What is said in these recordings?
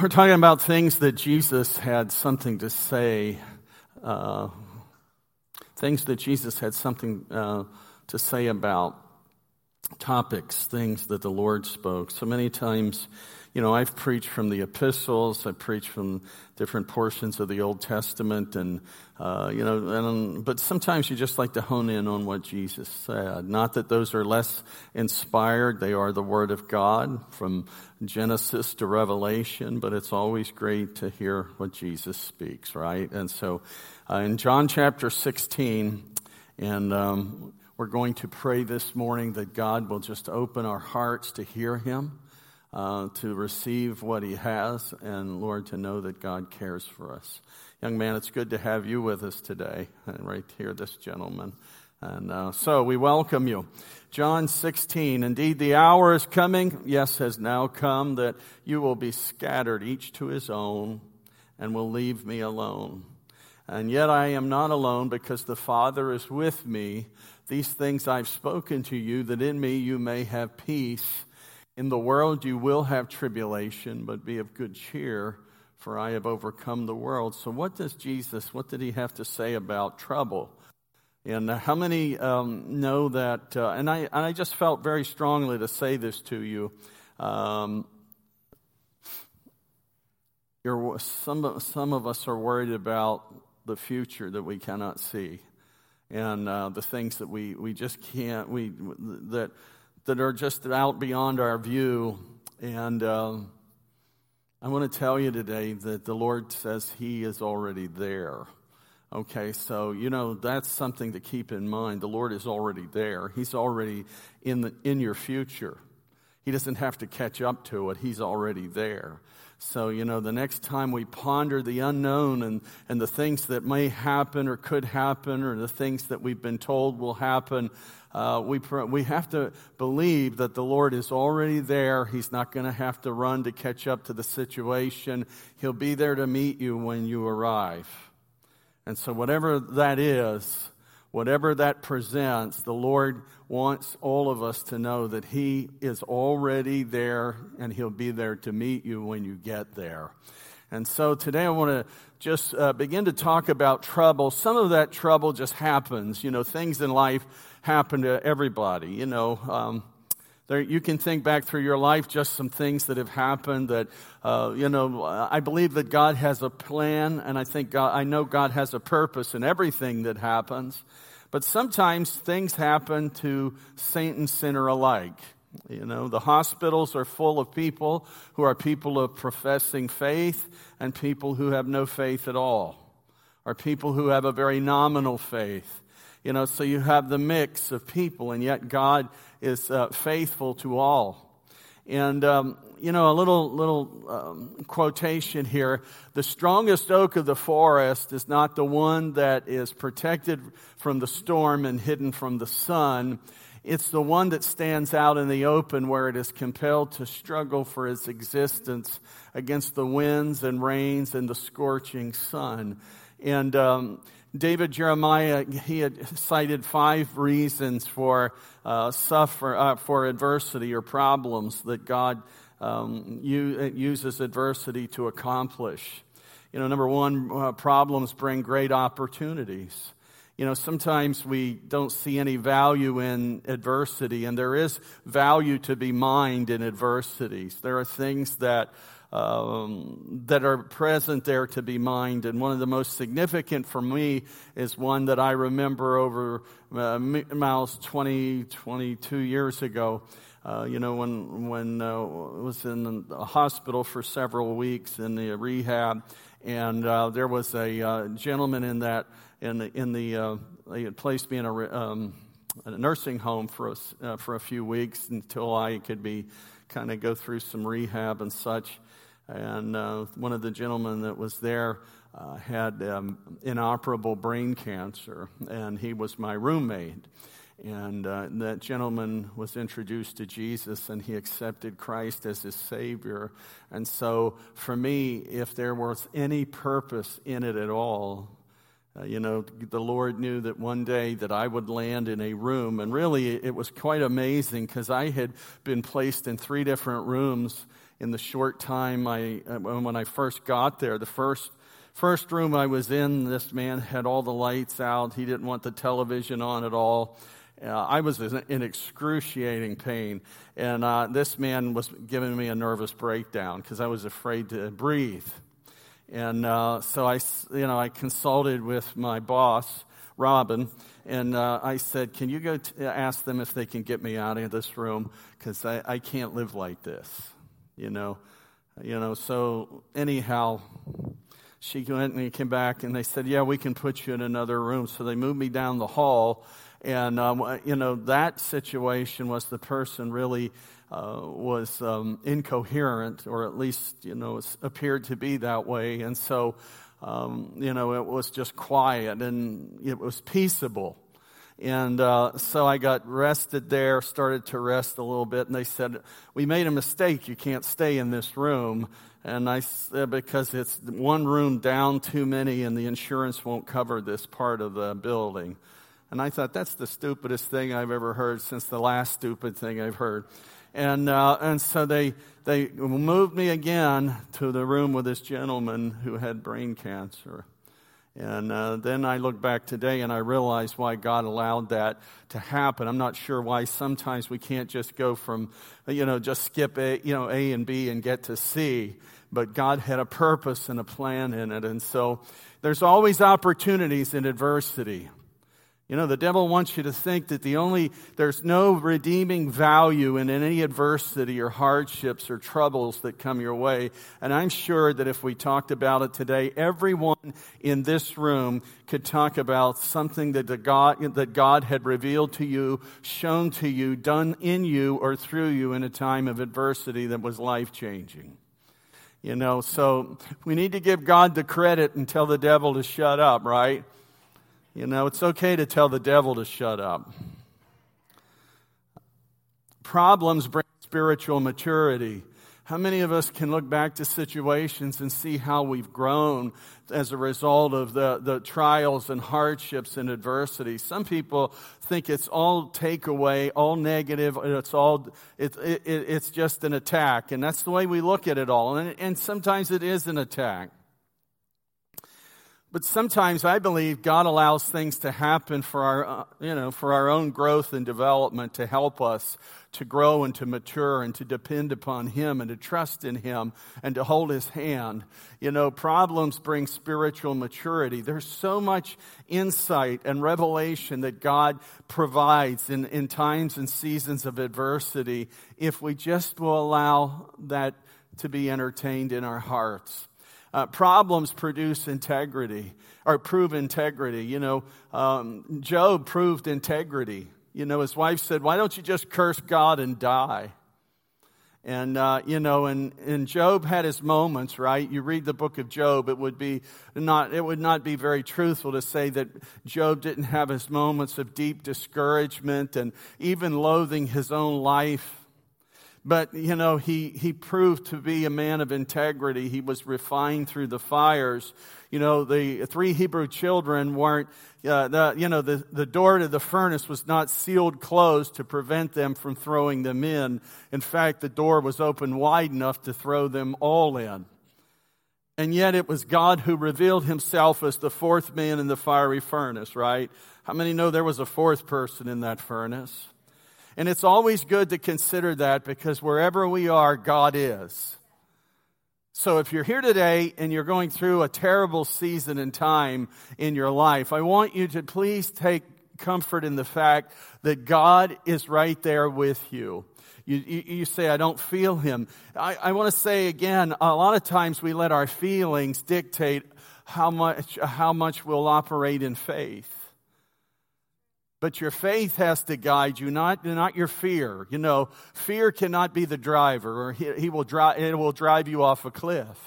We're talking about things that Jesus had something to say, uh, things that Jesus had something uh, to say about, topics, things that the Lord spoke. So many times, you know, I've preached from the epistles, I've preached from different portions of the Old Testament, and, uh, you know, and, but sometimes you just like to hone in on what Jesus said. Not that those are less inspired, they are the Word of God from Genesis to Revelation, but it's always great to hear what Jesus speaks, right? And so uh, in John chapter 16, and um, we're going to pray this morning that God will just open our hearts to hear Him uh, to receive what He has, and Lord, to know that God cares for us. Young man, it's good to have you with us today, and right here, this gentleman. And uh, so we welcome you. John 16, indeed the hour is coming, yes, has now come, that you will be scattered, each to his own, and will leave me alone. And yet I am not alone because the Father is with me. These things I've spoken to you, that in me you may have peace. In the world you will have tribulation, but be of good cheer, for I have overcome the world. So, what does Jesus, what did he have to say about trouble? And how many um, know that? Uh, and, I, and I just felt very strongly to say this to you. Um, some, some of us are worried about the future that we cannot see and uh, the things that we, we just can't, we, that that are just out beyond our view. And um, I want to tell you today that the Lord says He is already there. Okay, so you know that's something to keep in mind. The Lord is already there. He's already in the, in your future. He doesn't have to catch up to it. He's already there. So, you know, the next time we ponder the unknown and, and the things that may happen or could happen or the things that we've been told will happen, uh, we, we have to believe that the Lord is already there. He's not going to have to run to catch up to the situation. He'll be there to meet you when you arrive. And so, whatever that is, whatever that presents, the Lord wants all of us to know that He is already there and He'll be there to meet you when you get there. And so today I want to just uh, begin to talk about trouble. Some of that trouble just happens. You know, things in life happen to everybody. You know, um, there, you can think back through your life just some things that have happened that, uh, you know, I believe that God has a plan and I think God, I know God has a purpose in everything that happens. But sometimes things happen to saint and sinner alike. You know, the hospitals are full of people who are people of professing faith and people who have no faith at all, or people who have a very nominal faith. You know, so you have the mix of people, and yet God is uh, faithful to all. And um, you know, a little little um, quotation here: the strongest oak of the forest is not the one that is protected from the storm and hidden from the sun. It's the one that stands out in the open where it is compelled to struggle for its existence against the winds and rains and the scorching sun. And um, David Jeremiah, he had cited five reasons for uh, suffer uh, for adversity or problems that God um, uses adversity to accomplish. You know, number one, uh, problems bring great opportunities. You know, sometimes we don't see any value in adversity, and there is value to be mined in adversities. There are things that um, that are present there to be mined. And one of the most significant for me is one that I remember over uh, miles 20, 22 years ago. Uh, you know, when when uh, was in a hospital for several weeks in the rehab, and uh, there was a uh, gentleman in that in the in the uh, they had placed me in a, um, a nursing home for a, uh, for a few weeks until I could be kind of go through some rehab and such. And one of the gentlemen that was there had um, inoperable brain cancer, and he was my roommate. And uh, that gentleman was introduced to Jesus and he accepted Christ as his Savior. And so, for me, if there was any purpose in it at all, uh, you know, the Lord knew that one day that I would land in a room. And really, it was quite amazing because I had been placed in three different rooms in the short time I, uh, when I first got there. The first, first room I was in, this man had all the lights out. He didn't want the television on at all. Uh, I was in excruciating pain, and uh, this man was giving me a nervous breakdown because I was afraid to breathe. And uh, so I, you know, I consulted with my boss, Robin, and uh, I said, "Can you go t- ask them if they can get me out of this room because I, I can't live like this." You know, you know. So anyhow, she went and came back, and they said, "Yeah, we can put you in another room." So they moved me down the hall and, um, you know, that situation was the person really uh, was um, incoherent, or at least, you know, appeared to be that way. And so, um, you know, it was just quiet and it was peaceable. And uh, so I got rested there, started to rest a little bit, and they said, We made a mistake. You can't stay in this room. And I said, Because it's one room down too many, and the insurance won't cover this part of the building. And I thought, that's the stupidest thing I've ever heard since the last stupid thing I've heard. And, uh, and so they, they moved me again to the room with this gentleman who had brain cancer. And uh, then I look back today and I realize why God allowed that to happen. I'm not sure why sometimes we can't just go from, you know, just skip A, you know, A and B and get to C. But God had a purpose and a plan in it. And so there's always opportunities in adversity. You know, the devil wants you to think that the only, there's no redeeming value in any adversity or hardships or troubles that come your way. And I'm sure that if we talked about it today, everyone in this room could talk about something that, the God, that God had revealed to you, shown to you, done in you or through you in a time of adversity that was life changing. You know, so we need to give God the credit and tell the devil to shut up, right? You know, it's okay to tell the devil to shut up. Problems bring spiritual maturity. How many of us can look back to situations and see how we've grown as a result of the, the trials and hardships and adversity? Some people think it's all takeaway, all negative, it's all, it, it, it's just an attack. And that's the way we look at it all. And, and sometimes it is an attack. But sometimes I believe God allows things to happen for our, uh, you know, for our own growth and development to help us to grow and to mature and to depend upon Him and to trust in Him and to hold His hand. You know, problems bring spiritual maturity. There's so much insight and revelation that God provides in, in times and seasons of adversity if we just will allow that to be entertained in our hearts. Uh, problems produce integrity or prove integrity. You know, um, Job proved integrity. You know, his wife said, Why don't you just curse God and die? And, uh, you know, and, and Job had his moments, right? You read the book of Job, it would be not, it would not be very truthful to say that Job didn't have his moments of deep discouragement and even loathing his own life but, you know, he, he proved to be a man of integrity. He was refined through the fires. You know, the three Hebrew children weren't, uh, the, you know, the, the door to the furnace was not sealed closed to prevent them from throwing them in. In fact, the door was open wide enough to throw them all in. And yet it was God who revealed himself as the fourth man in the fiery furnace, right? How many know there was a fourth person in that furnace? And it's always good to consider that because wherever we are, God is. So if you're here today and you're going through a terrible season and time in your life, I want you to please take comfort in the fact that God is right there with you. You, you, say, I don't feel him. I, I want to say again, a lot of times we let our feelings dictate how much, how much we'll operate in faith. But your faith has to guide you, not, not your fear. You know, fear cannot be the driver, or he, he will drive, it will drive you off a cliff.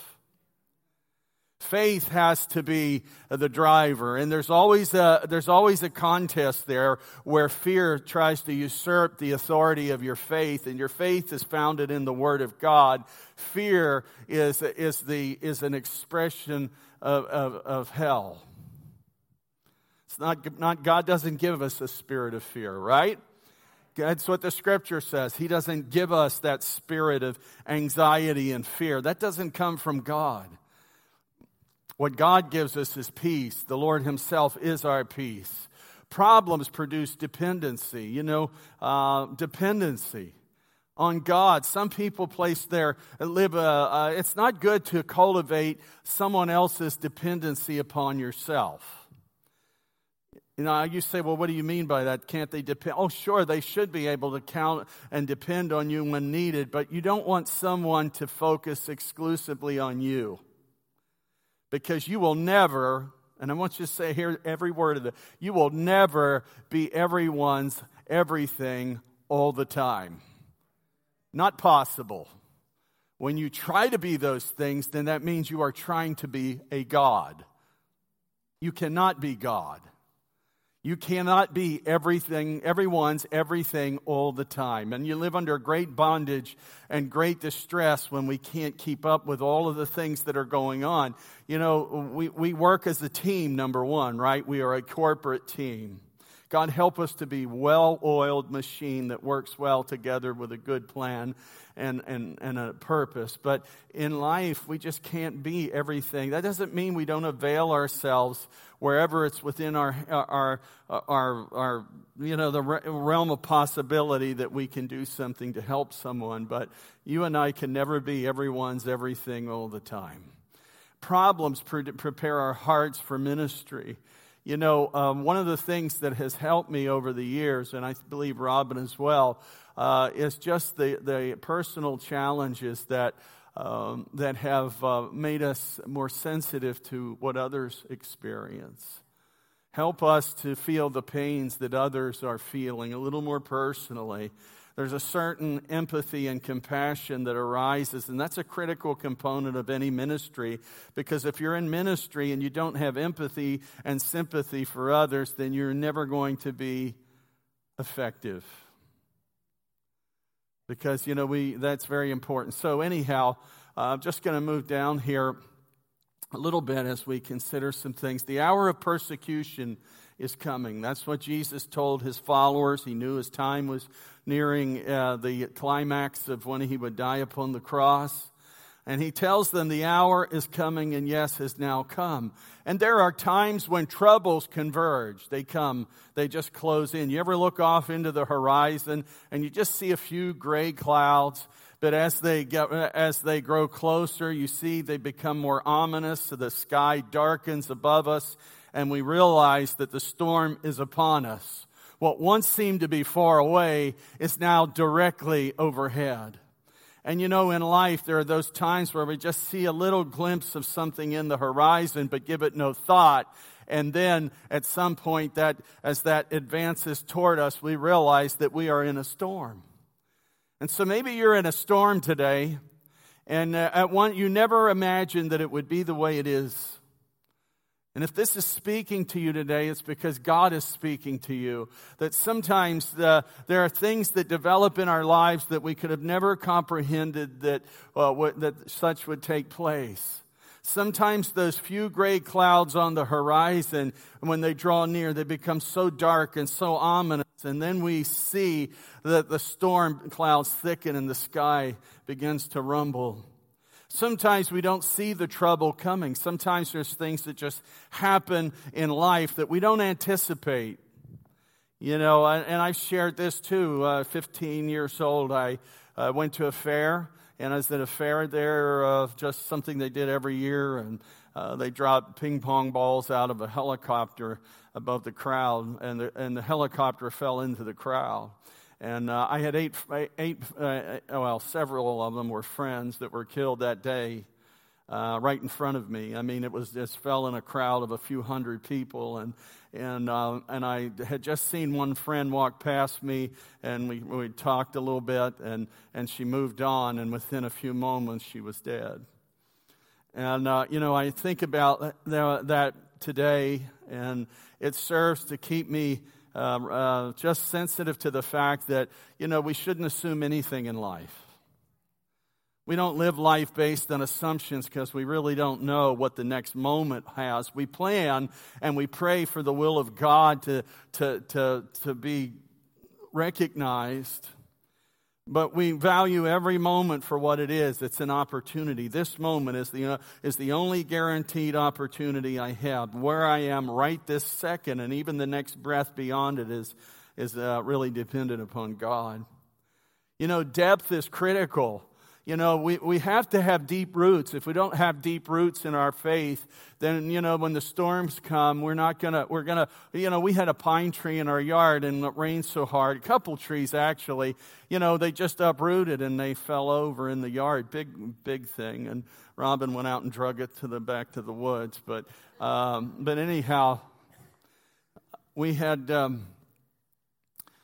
Faith has to be the driver, and there's always a, there's always a contest there where fear tries to usurp the authority of your faith, and your faith is founded in the Word of God. Fear is, is, the, is an expression of, of, of hell. It's not, not, God doesn't give us a spirit of fear, right? That's what the scripture says. He doesn't give us that spirit of anxiety and fear. That doesn't come from God. What God gives us is peace. The Lord Himself is our peace. Problems produce dependency, you know, uh, dependency on God. Some people place their live. Uh, it's not good to cultivate someone else's dependency upon yourself. You know, you say, well, what do you mean by that? Can't they depend? Oh, sure, they should be able to count and depend on you when needed, but you don't want someone to focus exclusively on you. Because you will never, and I want you to say here every word of it, you will never be everyone's everything all the time. Not possible. When you try to be those things, then that means you are trying to be a God. You cannot be God. You cannot be everything, everyone's everything all the time. And you live under great bondage and great distress when we can't keep up with all of the things that are going on. You know, we, we work as a team, number one, right? We are a corporate team. God help us to be well-oiled machine that works well together with a good plan and, and, and a purpose. But in life, we just can't be everything. That doesn't mean we don't avail ourselves wherever it's within our, our, our, our you know, the realm of possibility that we can do something to help someone. But you and I can never be everyone's everything all the time. Problems pre- prepare our hearts for ministry. You know, um, one of the things that has helped me over the years, and I believe Robin as well, uh, is just the, the personal challenges that um, that have uh, made us more sensitive to what others experience. Help us to feel the pains that others are feeling a little more personally. There's a certain empathy and compassion that arises, and that's a critical component of any ministry because if you're in ministry and you don't have empathy and sympathy for others, then you're never going to be effective because you know we that's very important. So anyhow, uh, I'm just going to move down here a little bit as we consider some things. The hour of persecution is coming. That's what Jesus told his followers. He knew his time was nearing uh, the climax of when he would die upon the cross. And he tells them the hour is coming and yes, has now come. And there are times when troubles converge. They come, they just close in. You ever look off into the horizon and you just see a few gray clouds, but as they get, as they grow closer, you see they become more ominous. So the sky darkens above us and we realize that the storm is upon us. What once seemed to be far away is now directly overhead. And you know, in life, there are those times where we just see a little glimpse of something in the horizon, but give it no thought. And then at some point that, as that advances toward us, we realize that we are in a storm. And so maybe you're in a storm today, and uh, at one, you never imagined that it would be the way it is. And if this is speaking to you today, it's because God is speaking to you. That sometimes uh, there are things that develop in our lives that we could have never comprehended that, uh, what, that such would take place. Sometimes those few gray clouds on the horizon, when they draw near, they become so dark and so ominous. And then we see that the storm clouds thicken and the sky begins to rumble. Sometimes we don't see the trouble coming. Sometimes there's things that just happen in life that we don't anticipate. You know, and I've shared this too. Uh, 15 years old, I uh, went to a fair, and I was at a fair there, uh, just something they did every year, and uh, they dropped ping pong balls out of a helicopter above the crowd, and the, and the helicopter fell into the crowd. And uh, I had eight, eight uh, well, several of them were friends that were killed that day uh, right in front of me. I mean, it was just fell in a crowd of a few hundred people. And, and, uh, and I had just seen one friend walk past me, and we, we talked a little bit, and, and she moved on, and within a few moments, she was dead. And, uh, you know, I think about that today, and it serves to keep me um, uh, just sensitive to the fact that, you know, we shouldn't assume anything in life. We don't live life based on assumptions because we really don't know what the next moment has. We plan and we pray for the will of God to, to, to, to be recognized, but we value every moment for what it is. It's an opportunity. This moment is the, uh, is the only guaranteed opportunity I have. Where I am right this second, and even the next breath beyond it, is, is uh, really dependent upon God. You know, depth is critical. You know, we, we have to have deep roots. If we don't have deep roots in our faith, then, you know, when the storms come, we're not going to, we're going to, you know, we had a pine tree in our yard and it rained so hard, a couple trees actually, you know, they just uprooted and they fell over in the yard. Big, big thing. And Robin went out and drug it to the back to the woods. But, um, but anyhow, we had, um,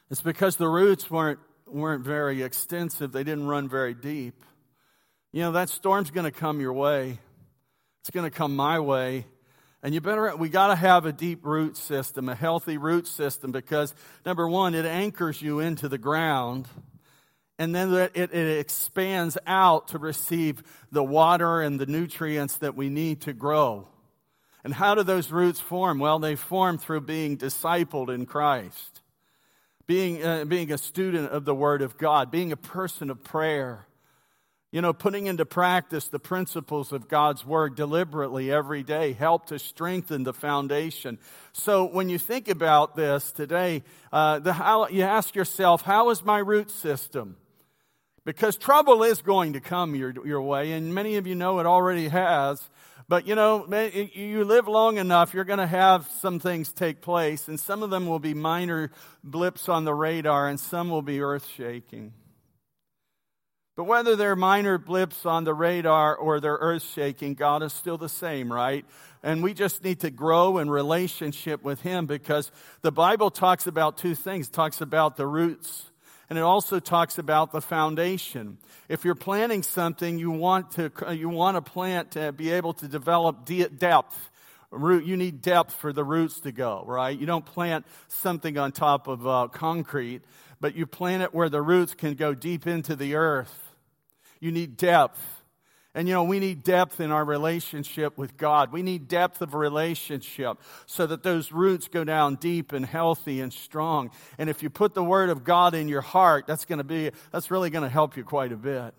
it's because the roots weren't weren't very extensive, they didn't run very deep. You know, that storm's going to come your way. It's going to come my way. And you better, we got to have a deep root system, a healthy root system, because number one, it anchors you into the ground. And then it, it expands out to receive the water and the nutrients that we need to grow. And how do those roots form? Well, they form through being discipled in Christ being, uh, being a student of the Word of God, being a person of prayer. You know, putting into practice the principles of God's Word deliberately every day help to strengthen the foundation. So when you think about this today, uh, the, how, you ask yourself, how is my root system? Because trouble is going to come your, your way, and many of you know it already has. But you know, you live long enough, you're going to have some things take place, and some of them will be minor blips on the radar, and some will be earth shaking. But whether they're minor blips on the radar or they're earth shaking, God is still the same, right? And we just need to grow in relationship with Him because the Bible talks about two things. It talks about the roots and it also talks about the foundation. If you're planting something, you want to, you want a plant to be able to develop depth. Root, you need depth for the roots to go, right? You don't plant something on top of uh, concrete, but you plant it where the roots can go deep into the earth. You need depth. And you know, we need depth in our relationship with God. We need depth of relationship so that those roots go down deep and healthy and strong. And if you put the word of God in your heart, that's going to be, that's really going to help you quite a bit.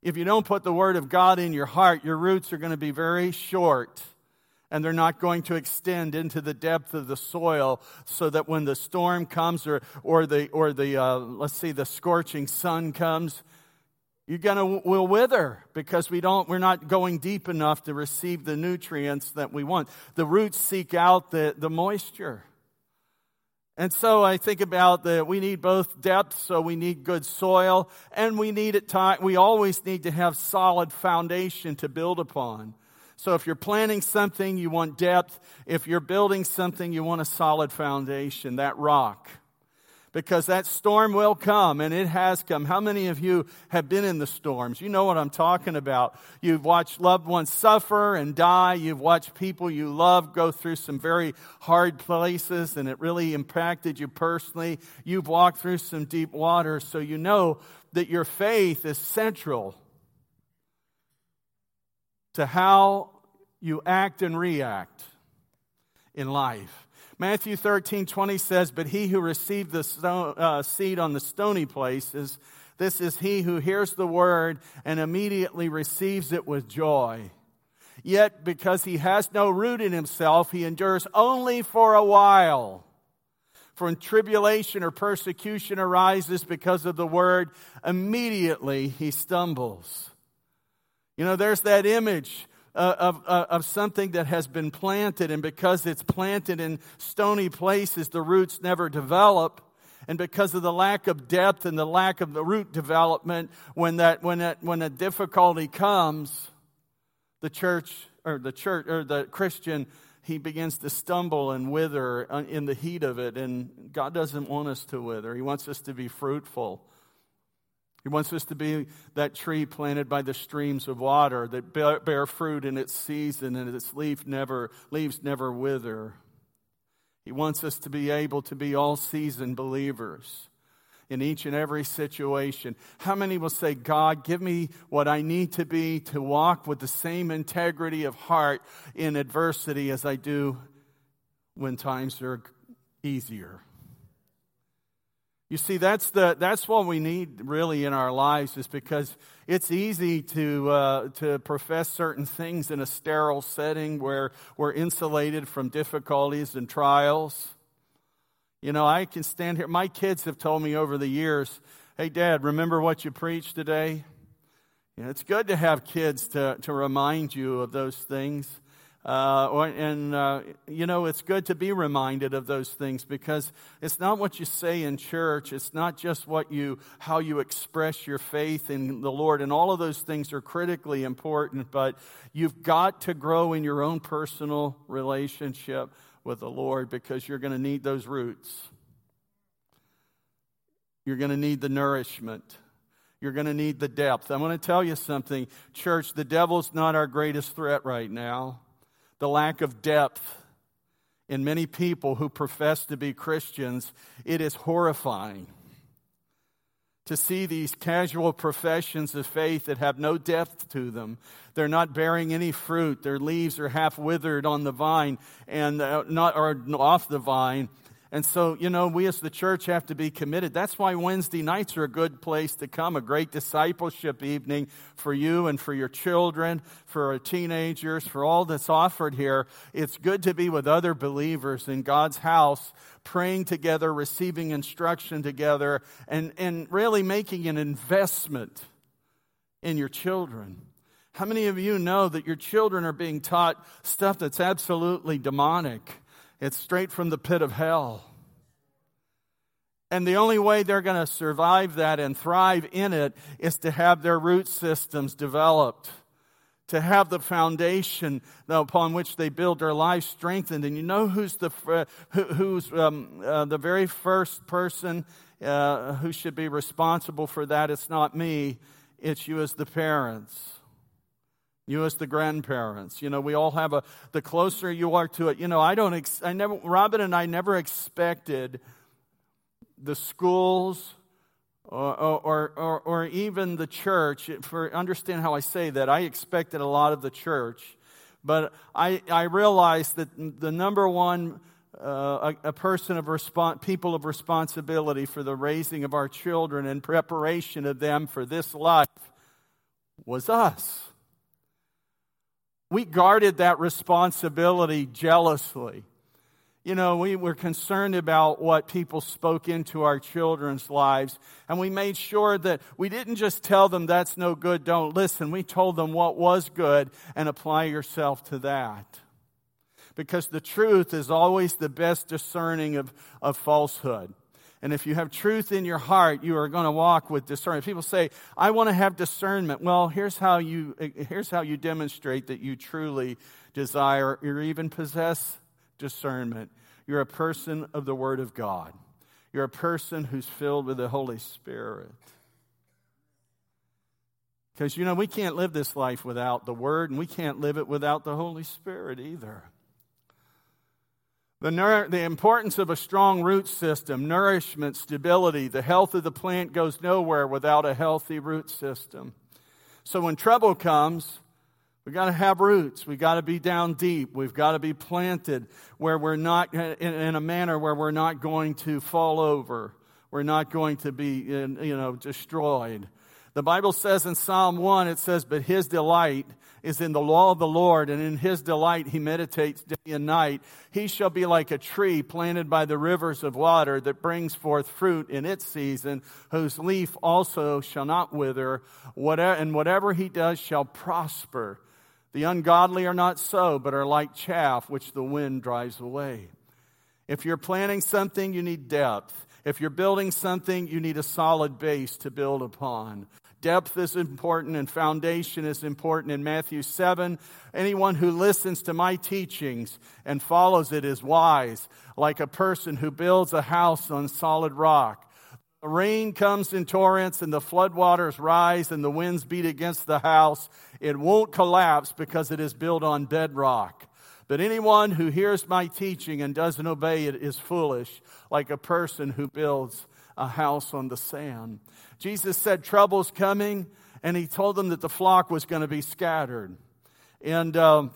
If you don't put the word of God in your heart, your roots are going to be very short and they're not going to extend into the depth of the soil so that when the storm comes or, or the, or the uh, let's see, the scorching sun comes, you're gonna will wither because we don't we're not going deep enough to receive the nutrients that we want. The roots seek out the, the moisture. And so i think about that we need both depth so we need good soil and we need it time we always need to have solid foundation to build upon. So if you're planting something you want depth. If you're building something you want a solid foundation that rock because that storm will come and it has come. How many of you have been in the storms? You know what I'm talking about. You've watched loved ones suffer and die. You've watched people you love go through some very hard places and it really impacted you personally. You've walked through some deep waters, so you know that your faith is central to how you act and react in life. Matthew 13, 20 says, But he who received the stone, uh, seed on the stony places, this is he who hears the word and immediately receives it with joy. Yet, because he has no root in himself, he endures only for a while. For when tribulation or persecution arises because of the word, immediately he stumbles. You know, there's that image uh, of, uh, of something that has been planted, and because it's planted in stony places, the roots never develop. And because of the lack of depth and the lack of the root development, when that when that when a difficulty comes, the church or the church or the Christian he begins to stumble and wither in the heat of it. And God doesn't want us to wither. He wants us to be fruitful. He wants us to be that tree planted by the streams of water that bear fruit in its season and its leaf never, leaves never wither. He wants us to be able to be all season believers in each and every situation. How many will say, God, give me what I need to be to walk with the same integrity of heart in adversity as I do when times are easier? You see, that's, the, that's what we need really in our lives is because it's easy to, uh, to profess certain things in a sterile setting where we're insulated from difficulties and trials. You know, I can stand here. My kids have told me over the years, hey, Dad, remember what you preached today? You know, it's good to have kids to, to remind you of those things. Uh, and, uh, you know, it's good to be reminded of those things because it's not what you say in church. It's not just what you, how you express your faith in the Lord. And all of those things are critically important, but you've got to grow in your own personal relationship with the Lord because you're going to need those roots. You're going to need the nourishment. You're going to need the depth. I'm going to tell you something, church, the devil's not our greatest threat right now the lack of depth in many people who profess to be Christians, it is horrifying to see these casual professions of faith that have no depth to them. They're not bearing any fruit. Their leaves are half withered on the vine and uh, not or off the vine and so, you know, we as the church have to be committed. That's why Wednesday nights are a good place to come, a great discipleship evening for you and for your children, for our teenagers, for all that's offered here. It's good to be with other believers in God's house, praying together, receiving instruction together, and, and really making an investment in your children. How many of you know that your children are being taught stuff that's absolutely demonic? It's straight from the pit of hell. And the only way they're going to survive that and thrive in it is to have their root systems developed, to have the foundation upon which they build their life strengthened. And you know who's the, who's, um, uh, the very first person uh, who should be responsible for that? It's not me, it's you as the parents. You as the grandparents, you know, we all have a, the closer you are to it, you know, I don't, ex, I never, Robin and I never expected the schools or, or, or, or even the church, for understand how I say that, I expected a lot of the church, but I, I realized that the number one uh, a, a, person of respons- people of responsibility for the raising of our children and preparation of them for this life was us we guarded that responsibility jealously. You know, we were concerned about what people spoke into our children's lives, and we made sure that we didn't just tell them that's no good, don't listen. We told them what was good and apply yourself to that. Because the truth is always the best discerning of, of falsehood. And if you have truth in your heart, you are going to walk with discernment. People say, I want to have discernment. Well, here's how you, here's how you demonstrate that you truly desire or even possess discernment. You're a person of the Word of God. You're a person who's filled with the Holy Spirit. Because, you know, we can't live this life without the Word, and we can't live it without the Holy Spirit either. The, the importance of a strong root system, nourishment, stability, the health of the plant goes nowhere without a healthy root system. So when trouble comes, we got to have roots. We got to be down deep. We've got to be planted where we're not in, in, a manner where we're not going to fall over. We're not going to be, in, you know, destroyed. The Bible says in Psalm 1, it says, But his delight is in the law of the Lord, and in his delight he meditates day and night. He shall be like a tree planted by the rivers of water that brings forth fruit in its season, whose leaf also shall not wither, and whatever he does shall prosper. The ungodly are not so, but are like chaff which the wind drives away. If you're planting something, you need depth. If you're building something, you need a solid base to build upon. Depth is important and foundation is important. In Matthew 7, anyone who listens to my teachings and follows it is wise, like a person who builds a house on solid rock. The rain comes in torrents and the floodwaters rise and the winds beat against the house. It won't collapse because it is built on bedrock. But anyone who hears my teaching and doesn't obey it is foolish, like a person who builds a house on the sand. Jesus said trouble's coming, and he told them that the flock was going to be scattered. And um,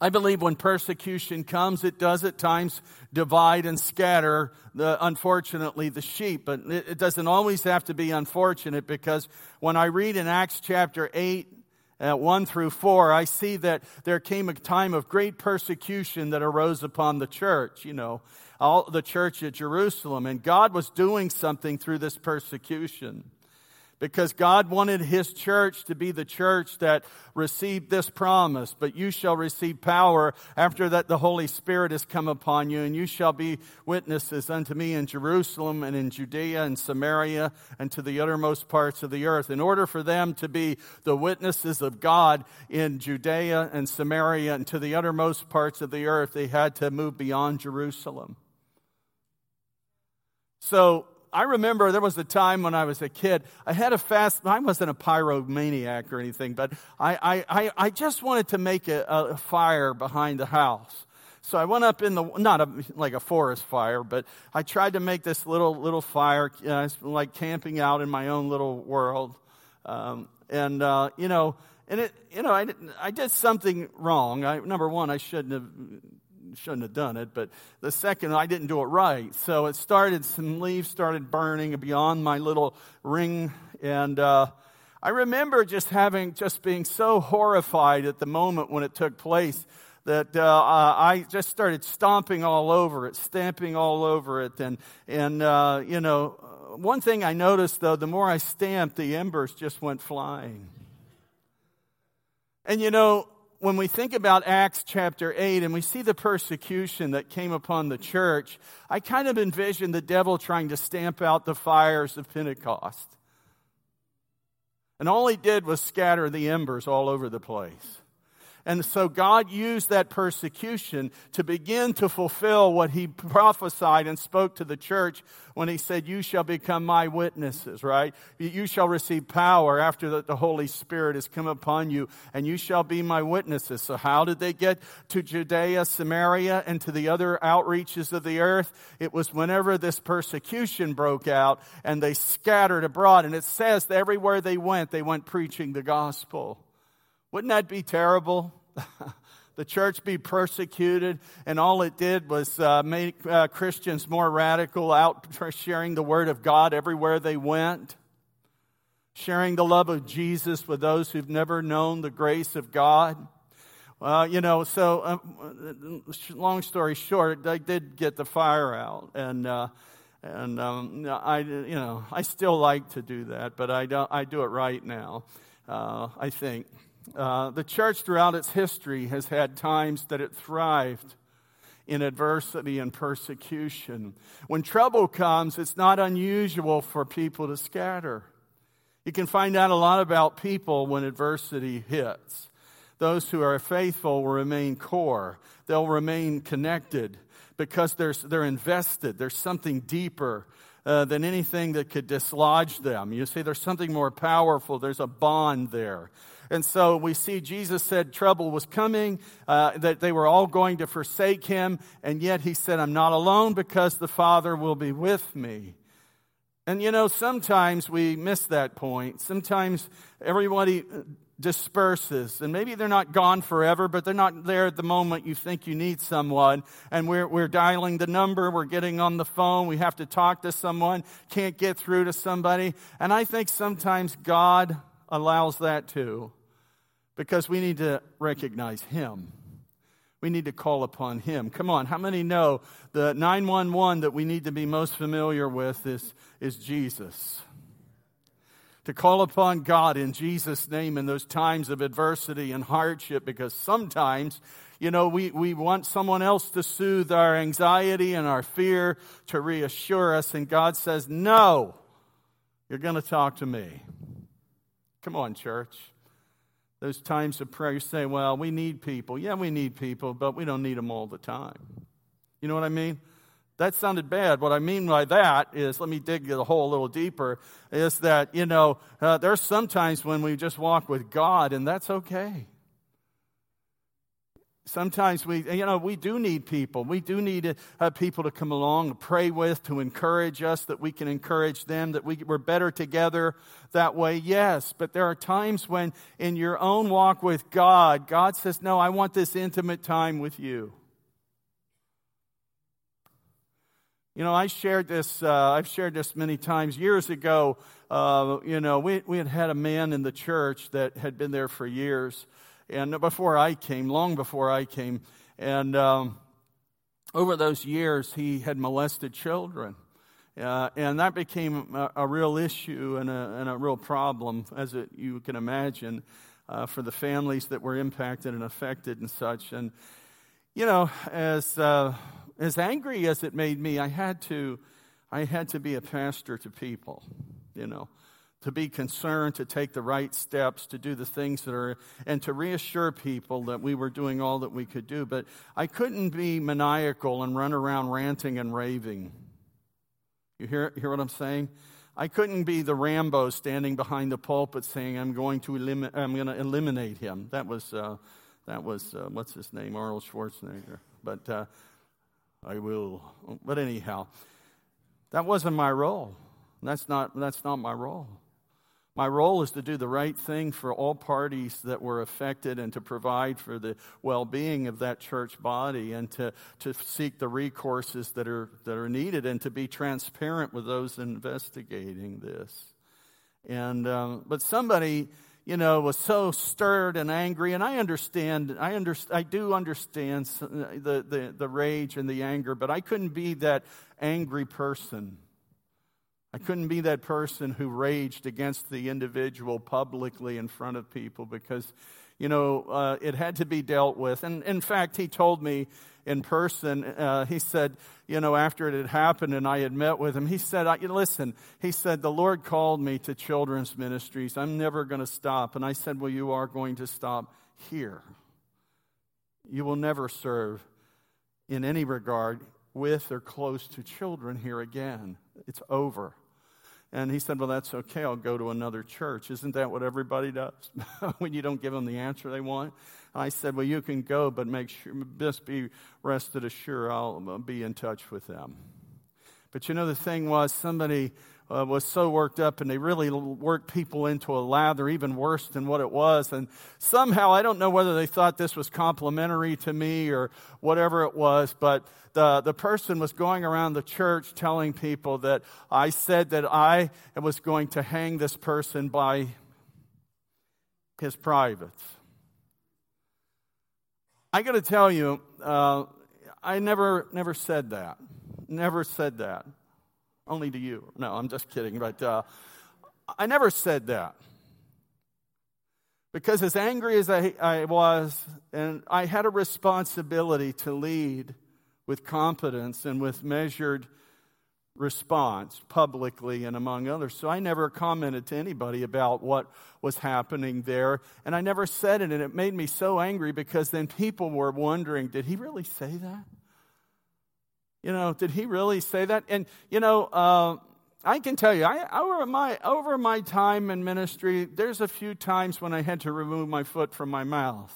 I believe when persecution comes, it does at times divide and scatter, the, unfortunately, the sheep. But it, it doesn't always have to be unfortunate because when I read in Acts chapter 8, uh, 1 through 4, I see that there came a time of great persecution that arose upon the church, you know, all the church at Jerusalem. And God was doing something through this persecution because God wanted His church to be the church that received this promise. But you shall receive power after that the Holy Spirit has come upon you, and you shall be witnesses unto me in Jerusalem and in Judea and Samaria and to the uttermost parts of the earth. In order for them to be the witnesses of God in Judea and Samaria and to the uttermost parts of the earth, they had to move beyond Jerusalem. So I remember there was a time when I was a kid, I had a fast, I wasn't a pyromaniac or anything, but I, I, I just wanted to make a, a fire behind the house. So I went up in the, not a, like a forest fire, but I tried to make this little, little fire, uh, like camping out in my own little world. Um, and, uh, you know, and it, you know, I, I did something wrong. I, number one, I shouldn't have shouldn't have done it, but the second I didn't do it right. So it started, some leaves started burning beyond my little ring. And uh, I remember just having, just being so horrified at the moment when it took place that uh, I just started stomping all over it, stamping all over it. And, and uh, you know, one thing I noticed though, the more I stamped, the embers just went flying. And you know, when we think about Acts chapter 8 and we see the persecution that came upon the church, I kind of envision the devil trying to stamp out the fires of Pentecost. And all he did was scatter the embers all over the place. And so God used that persecution to begin to fulfill what he prophesied and spoke to the church when he said, You shall become my witnesses, right? You shall receive power after that the Holy Spirit has come upon you, and you shall be my witnesses. So, how did they get to Judea, Samaria, and to the other outreaches of the earth? It was whenever this persecution broke out and they scattered abroad. And it says that everywhere they went, they went preaching the gospel. Wouldn't that be terrible? the church be persecuted, and all it did was uh, make uh, Christians more radical, out sharing the word of God everywhere they went, sharing the love of Jesus with those who've never known the grace of God. Well, you know, so um, long story short, they did get the fire out, and uh, and um, I, you know, I still like to do that, but I don't. I do it right now. Uh, I think. Uh, the church throughout its history has had times that it thrived in adversity and persecution. When trouble comes, it's not unusual for people to scatter. You can find out a lot about people when adversity hits. Those who are faithful will remain core, they'll remain connected because they're, they're invested. There's something deeper uh, than anything that could dislodge them. You see, there's something more powerful, there's a bond there. And so we see Jesus said trouble was coming, uh, that they were all going to forsake him, and yet he said, I'm not alone because the Father will be with me. And you know, sometimes we miss that point. Sometimes everybody disperses, and maybe they're not gone forever, but they're not there at the moment you think you need someone. And we're, we're dialing the number, we're getting on the phone, we have to talk to someone, can't get through to somebody. And I think sometimes God allows that too because we need to recognize Him. We need to call upon Him. Come on, how many know the 911 that we need to be most familiar with is, is Jesus? To call upon God in Jesus' name in those times of adversity and hardship, because sometimes, you know, we, we want someone else to soothe our anxiety and our fear, to reassure us, and God says, No, you're going to talk to me. Come on, church those times of prayer, you say, well, we need people. Yeah, we need people, but we don't need them all the time. You know what I mean? That sounded bad. What I mean by that is, let me dig the hole a little deeper, is that, you know, uh, there's sometimes when we just walk with God, and that's okay. Sometimes we, you know, we do need people. We do need uh, people to come along, to pray with, to encourage us, that we can encourage them, that we, we're better together that way. Yes, but there are times when in your own walk with God, God says, No, I want this intimate time with you. You know, I shared this, uh, I've shared this many times. Years ago, uh, you know, we, we had had a man in the church that had been there for years and before I came, long before I came. And um, over those years, he had molested children. Uh, and that became a, a real issue and a, and a, real problem, as it, you can imagine, uh, for the families that were impacted and affected and such. And, you know, as, uh, as angry as it made me, I had, to, I had to be a pastor to people, you know to be concerned, to take the right steps, to do the things that are, and to reassure people that we were doing all that we could do. But I couldn't be maniacal and run around ranting and raving. You hear, hear what I'm saying? I couldn't be the Rambo standing behind the pulpit saying, I'm going to, eliminate, I'm going to eliminate him. That was, uh, that was uh, what's his name? Arnold Schwarzenegger. But uh, I will. But anyhow, that wasn't my role. That's not, that's not my role. My role is to do the right thing for all parties that were affected and to provide for the well being of that church body and to, to seek the recourses that are, that are needed and to be transparent with those investigating this. And, um, but somebody, you know, was so stirred and angry, and I understand, I, under, I do understand the, the, the rage and the anger, but I couldn't be that angry person. I couldn't be that person who raged against the individual publicly in front of people because, you know, uh, it had to be dealt with. And in fact, he told me in person, uh, he said, you know, after it had happened and I had met with him, he said, listen, he said, the Lord called me to children's ministries. I'm never going to stop. And I said, well, you are going to stop here. You will never serve in any regard with or close to children here again. It's over. And he said, Well, that's okay. I'll go to another church. Isn't that what everybody does when you don't give them the answer they want? I said, Well, you can go, but make sure, just be rested assured I'll uh, be in touch with them. But you know, the thing was, somebody uh, was so worked up and they really worked people into a lather, even worse than what it was. And somehow, I don't know whether they thought this was complimentary to me or whatever it was, but the, the person was going around the church telling people that I said that I was going to hang this person by his privates. I got to tell you, uh, I never, never said that. Never said that only to you. No, I'm just kidding. But uh, I never said that. Because as angry as I, I was, and I had a responsibility to lead with competence and with measured response publicly and among others. So I never commented to anybody about what was happening there. And I never said it. And it made me so angry because then people were wondering did he really say that? You know, did he really say that? And, you know, uh, I can tell you, I, over, my, over my time in ministry, there's a few times when I had to remove my foot from my mouth.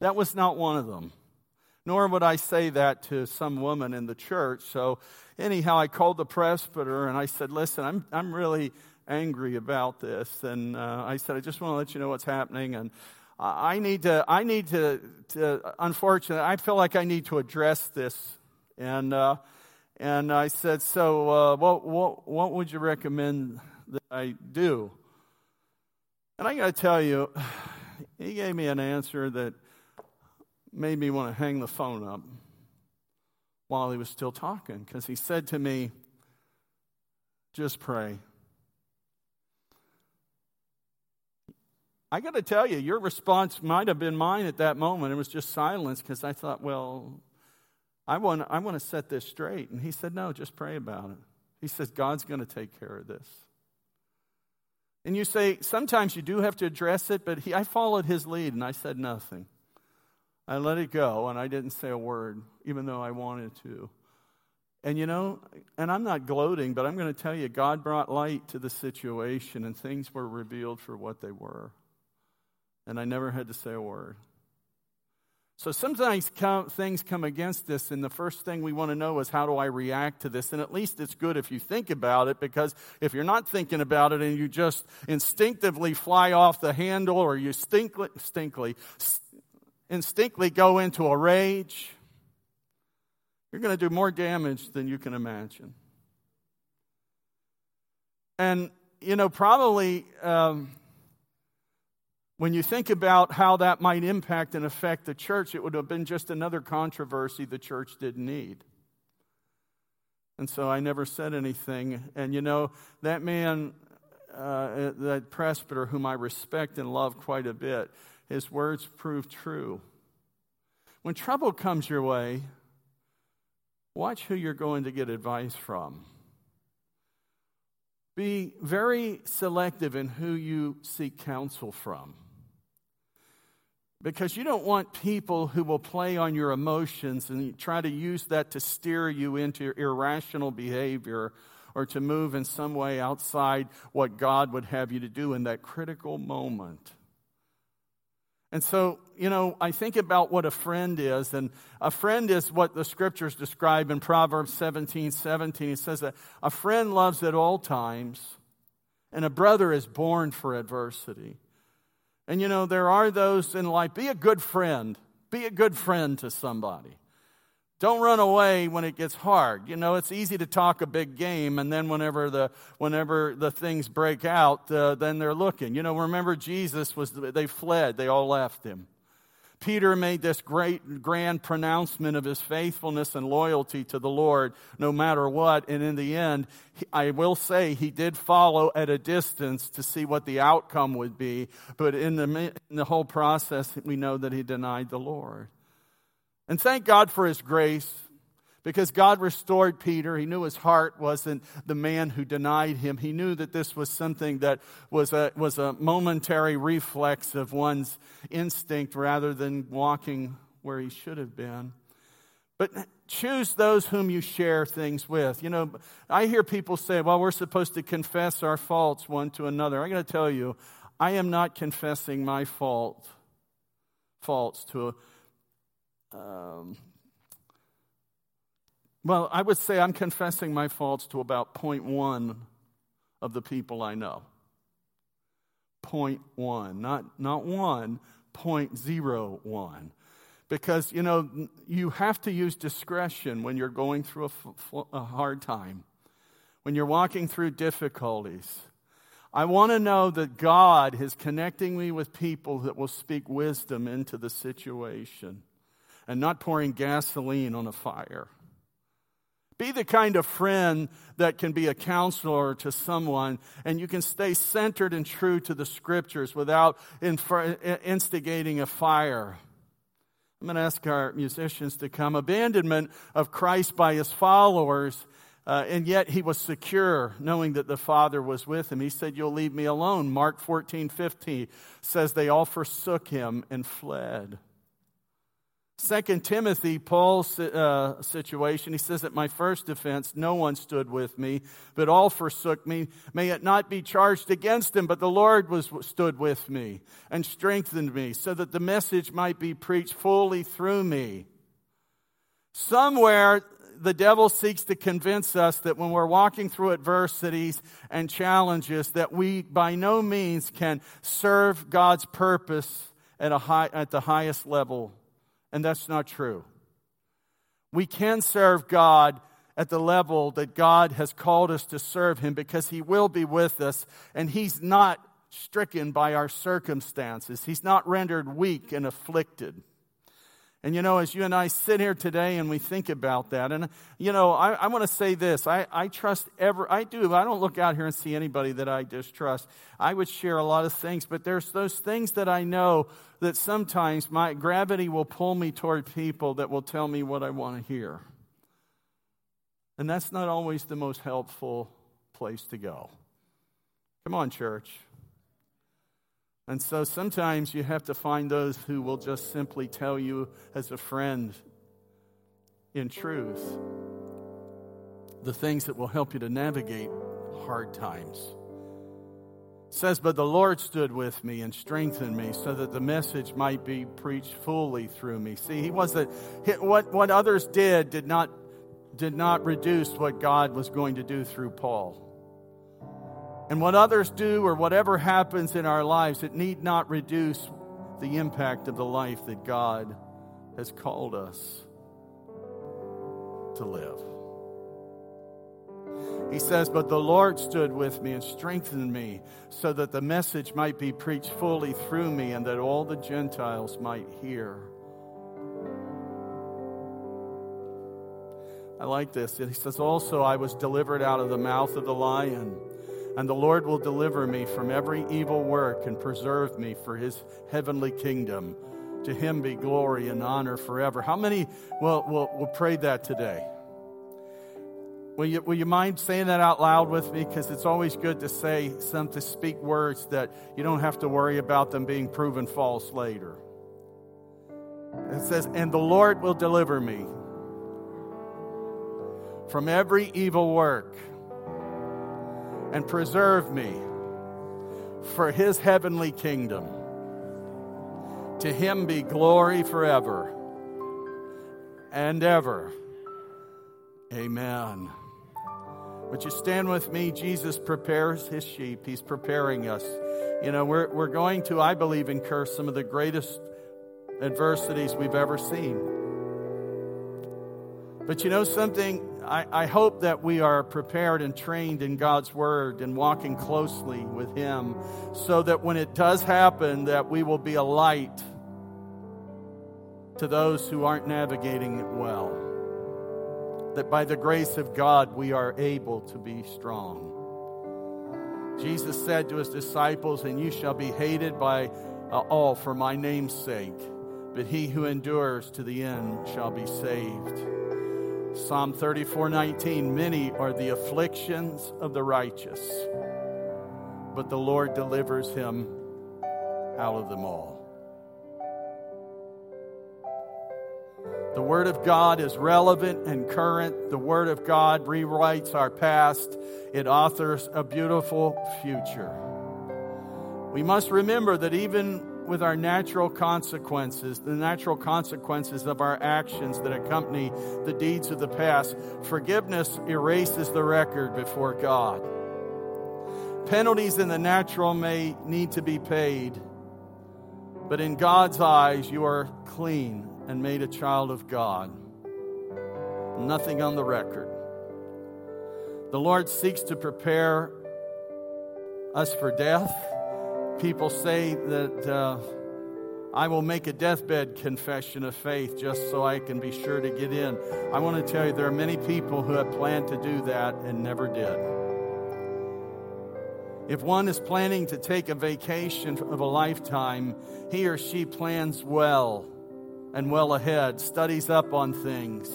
That was not one of them. Nor would I say that to some woman in the church. So, anyhow, I called the presbyter and I said, Listen, I'm, I'm really angry about this. And uh, I said, I just want to let you know what's happening. And I need to, I need to, to unfortunately, I feel like I need to address this and, uh, and I said, So, uh, what, what, what would you recommend that I do? And I got to tell you, he gave me an answer that made me want to hang the phone up while he was still talking because he said to me, Just pray. I got to tell you, your response might have been mine at that moment. It was just silence because I thought, well, I want, I want to set this straight. And he said, No, just pray about it. He says, God's going to take care of this. And you say, sometimes you do have to address it, but he, I followed his lead and I said nothing. I let it go and I didn't say a word, even though I wanted to. And you know, and I'm not gloating, but I'm going to tell you, God brought light to the situation and things were revealed for what they were. And I never had to say a word. So sometimes come, things come against us, and the first thing we want to know is how do I react to this? And at least it's good if you think about it, because if you're not thinking about it and you just instinctively fly off the handle or you stinkly, stinkly, go into a rage, you're going to do more damage than you can imagine. And, you know, probably. Um, when you think about how that might impact and affect the church, it would have been just another controversy the church didn't need. And so I never said anything. And you know, that man, uh, that presbyter whom I respect and love quite a bit, his words prove true. When trouble comes your way, watch who you're going to get advice from. Be very selective in who you seek counsel from. Because you don't want people who will play on your emotions and try to use that to steer you into irrational behavior or to move in some way outside what God would have you to do in that critical moment. And so, you know, I think about what a friend is, and a friend is what the scriptures describe in Proverbs 17 17. It says that a friend loves at all times, and a brother is born for adversity. And you know, there are those in life, be a good friend. Be a good friend to somebody. Don't run away when it gets hard. You know, it's easy to talk a big game, and then whenever the whenever the things break out, uh, then they're looking. You know, remember Jesus was they fled, they all left him. Peter made this great, grand pronouncement of his faithfulness and loyalty to the Lord no matter what. And in the end, I will say he did follow at a distance to see what the outcome would be. But in the, in the whole process, we know that he denied the Lord. And thank God for his grace because God restored Peter. He knew his heart wasn't the man who denied him. He knew that this was something that was a, was a momentary reflex of one's instinct rather than walking where he should have been. But choose those whom you share things with. You know, I hear people say, well, we're supposed to confess our faults one to another. I'm going to tell you, I am not confessing my fault, faults to a, um, well, I would say I'm confessing my faults to about 0.1 of the people I know. 0.1, not, not 1, 0.01. Because, you know, you have to use discretion when you're going through a, a hard time, when you're walking through difficulties. I want to know that God is connecting me with people that will speak wisdom into the situation and not pouring gasoline on a fire. Be the kind of friend that can be a counselor to someone and you can stay centered and true to the scriptures without instigating a fire. I'm going to ask our musicians to come. Abandonment of Christ by his followers, uh, and yet he was secure knowing that the Father was with him. He said, You'll leave me alone. Mark 14, 15 says they all forsook him and fled. Second Timothy, Paul's uh, situation, he says, At my first defense, no one stood with me, but all forsook me. May it not be charged against him, but the Lord was, stood with me and strengthened me, so that the message might be preached fully through me. Somewhere, the devil seeks to convince us that when we're walking through adversities and challenges, that we by no means can serve God's purpose at, a high, at the highest level and that's not true. We can serve God at the level that God has called us to serve Him because He will be with us and He's not stricken by our circumstances. He's not rendered weak and afflicted. And you know, as you and I sit here today and we think about that, and you know, I, I want to say this I, I trust ever, I do, I don't look out here and see anybody that I distrust. I would share a lot of things, but there's those things that I know that sometimes my gravity will pull me toward people that will tell me what I want to hear. And that's not always the most helpful place to go. Come on, church. And so sometimes you have to find those who will just simply tell you as a friend in truth the things that will help you to navigate hard times. It says, But the Lord stood with me and strengthened me so that the message might be preached fully through me. See, he wasn't, what, what others did did not, did not reduce what God was going to do through Paul. And what others do or whatever happens in our lives, it need not reduce the impact of the life that God has called us to live. He says, But the Lord stood with me and strengthened me so that the message might be preached fully through me and that all the Gentiles might hear. I like this. He says, Also, I was delivered out of the mouth of the lion, and the Lord will deliver me from every evil work and preserve me for his heavenly kingdom. To him be glory and honor forever. How many will, will, will pray that today? Will you, will you mind saying that out loud with me? Because it's always good to say some, to speak words that you don't have to worry about them being proven false later. It says, And the Lord will deliver me from every evil work and preserve me for his heavenly kingdom. To him be glory forever and ever. Amen. Would you stand with me? Jesus prepares his sheep. He's preparing us. You know, we're, we're going to, I believe, incur some of the greatest adversities we've ever seen. But you know something? I, I hope that we are prepared and trained in God's word and walking closely with Him so that when it does happen, that we will be a light to those who aren't navigating it well that by the grace of God we are able to be strong. Jesus said to his disciples, And you shall be hated by uh, all for my name's sake, but he who endures to the end shall be saved. Psalm 34 19 Many are the afflictions of the righteous, but the Lord delivers him out of them all. The Word of God is relevant and current. The Word of God rewrites our past, it authors a beautiful future. We must remember that even with our natural consequences, the natural consequences of our actions that accompany the deeds of the past, forgiveness erases the record before God. Penalties in the natural may need to be paid, but in God's eyes, you are clean and made a child of God. Nothing on the record. The Lord seeks to prepare us for death. People say that uh, I will make a deathbed confession of faith just so I can be sure to get in. I want to tell you, there are many people who have planned to do that and never did. If one is planning to take a vacation of a lifetime, he or she plans well and well ahead, studies up on things.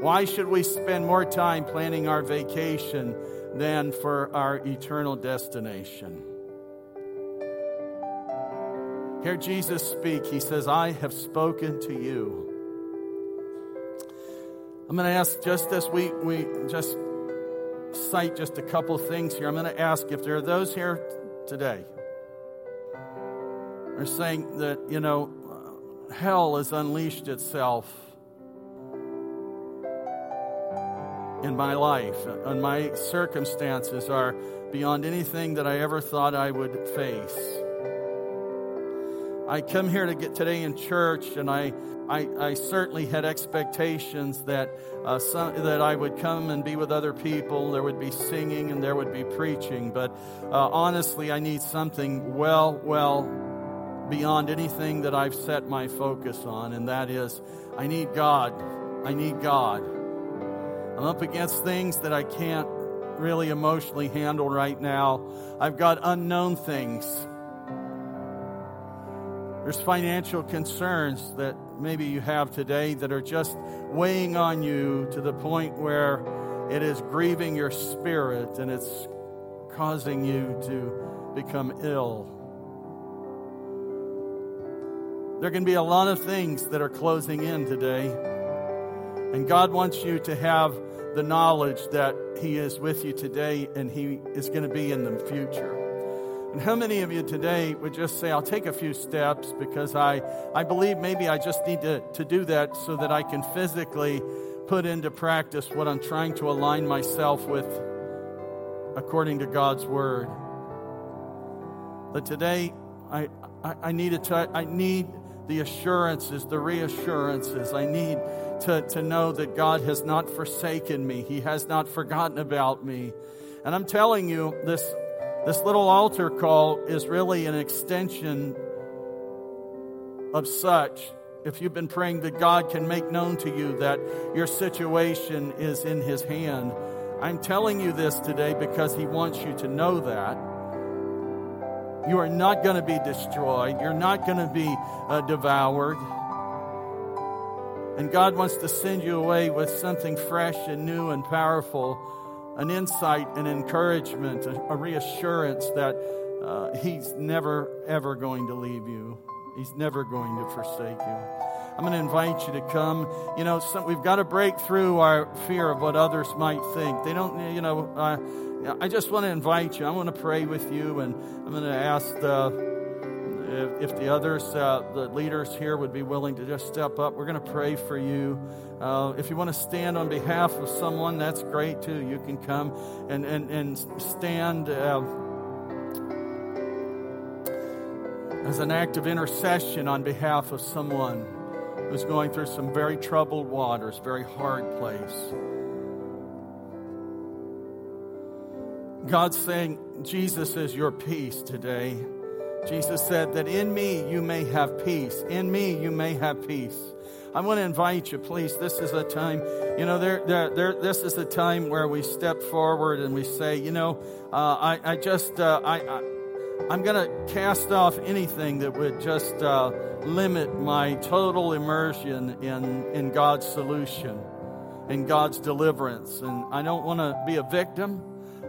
Why should we spend more time planning our vacation than for our eternal destination? Hear Jesus speak. He says, I have spoken to you. I'm going to ask just as we, we just cite just a couple things here. I'm going to ask if there are those here today are saying that, you know, hell has unleashed itself in my life, and my circumstances are beyond anything that I ever thought I would face. I come here to get today in church, and I, I, I certainly had expectations that uh, some, that I would come and be with other people. There would be singing and there would be preaching, but uh, honestly, I need something well, well beyond anything that I've set my focus on, and that is I need God. I need God. I'm up against things that I can't really emotionally handle right now. I've got unknown things. There's financial concerns that maybe you have today that are just weighing on you to the point where it is grieving your spirit and it's causing you to become ill. There can be a lot of things that are closing in today. And God wants you to have the knowledge that He is with you today and He is going to be in the future. And how many of you today would just say, I'll take a few steps because I, I believe maybe I just need to, to do that so that I can physically put into practice what I'm trying to align myself with according to God's Word? But today, I, I, I need, to, I need the assurances, the reassurances. I need to, to know that God has not forsaken me, He has not forgotten about me. And I'm telling you, this, this little altar call is really an extension of such. If you've been praying that God can make known to you that your situation is in His hand, I'm telling you this today because He wants you to know that. You are not going to be destroyed. You're not going to be uh, devoured. And God wants to send you away with something fresh and new and powerful an insight, an encouragement, a, a reassurance that uh, He's never, ever going to leave you. He's never going to forsake you. I'm going to invite you to come. You know, some, we've got to break through our fear of what others might think. They don't, you know, uh, I just want to invite you. I want to pray with you, and I'm going to ask the, if, if the others, uh, the leaders here, would be willing to just step up. We're going to pray for you. Uh, if you want to stand on behalf of someone, that's great too. You can come and, and, and stand uh, as an act of intercession on behalf of someone who's going through some very troubled waters, very hard place. God's saying, Jesus is your peace today. Jesus said that in me you may have peace. In me you may have peace. I want to invite you, please. This is a time, you know, there, there, there, this is a time where we step forward and we say, you know, uh, I, I just, uh, I, I, I'm going to cast off anything that would just uh, limit my total immersion in, in God's solution, in God's deliverance. And I don't want to be a victim.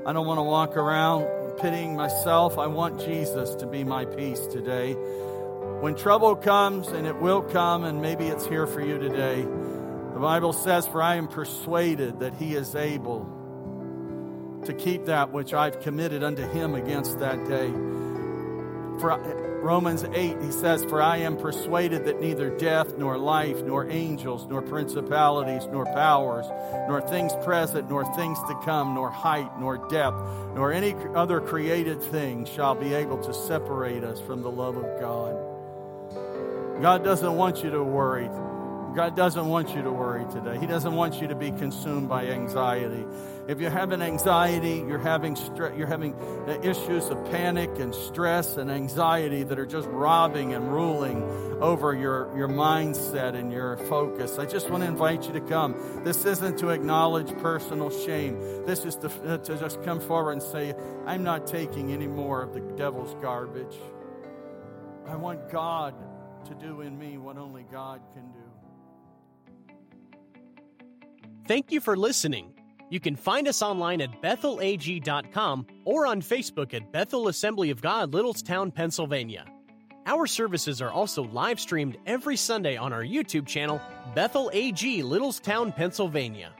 I don't want to walk around pitying myself. I want Jesus to be my peace today. When trouble comes, and it will come, and maybe it's here for you today, the Bible says, For I am persuaded that he is able to keep that which I've committed unto him against that day. For Romans 8, he says, For I am persuaded that neither death, nor life, nor angels, nor principalities, nor powers, nor things present, nor things to come, nor height, nor depth, nor any other created thing shall be able to separate us from the love of God. God doesn't want you to worry. God doesn't want you to worry today. He doesn't want you to be consumed by anxiety. If you're having anxiety, you're having stre- you're having issues of panic and stress and anxiety that are just robbing and ruling over your, your mindset and your focus. I just want to invite you to come. This isn't to acknowledge personal shame. This is to, uh, to just come forward and say, I'm not taking any more of the devil's garbage. I want God to do in me what only God can do. Thank you for listening. You can find us online at bethelag.com or on Facebook at Bethel Assembly of God, Littlestown, Pennsylvania. Our services are also live streamed every Sunday on our YouTube channel, Bethel AG, Littlestown, Pennsylvania.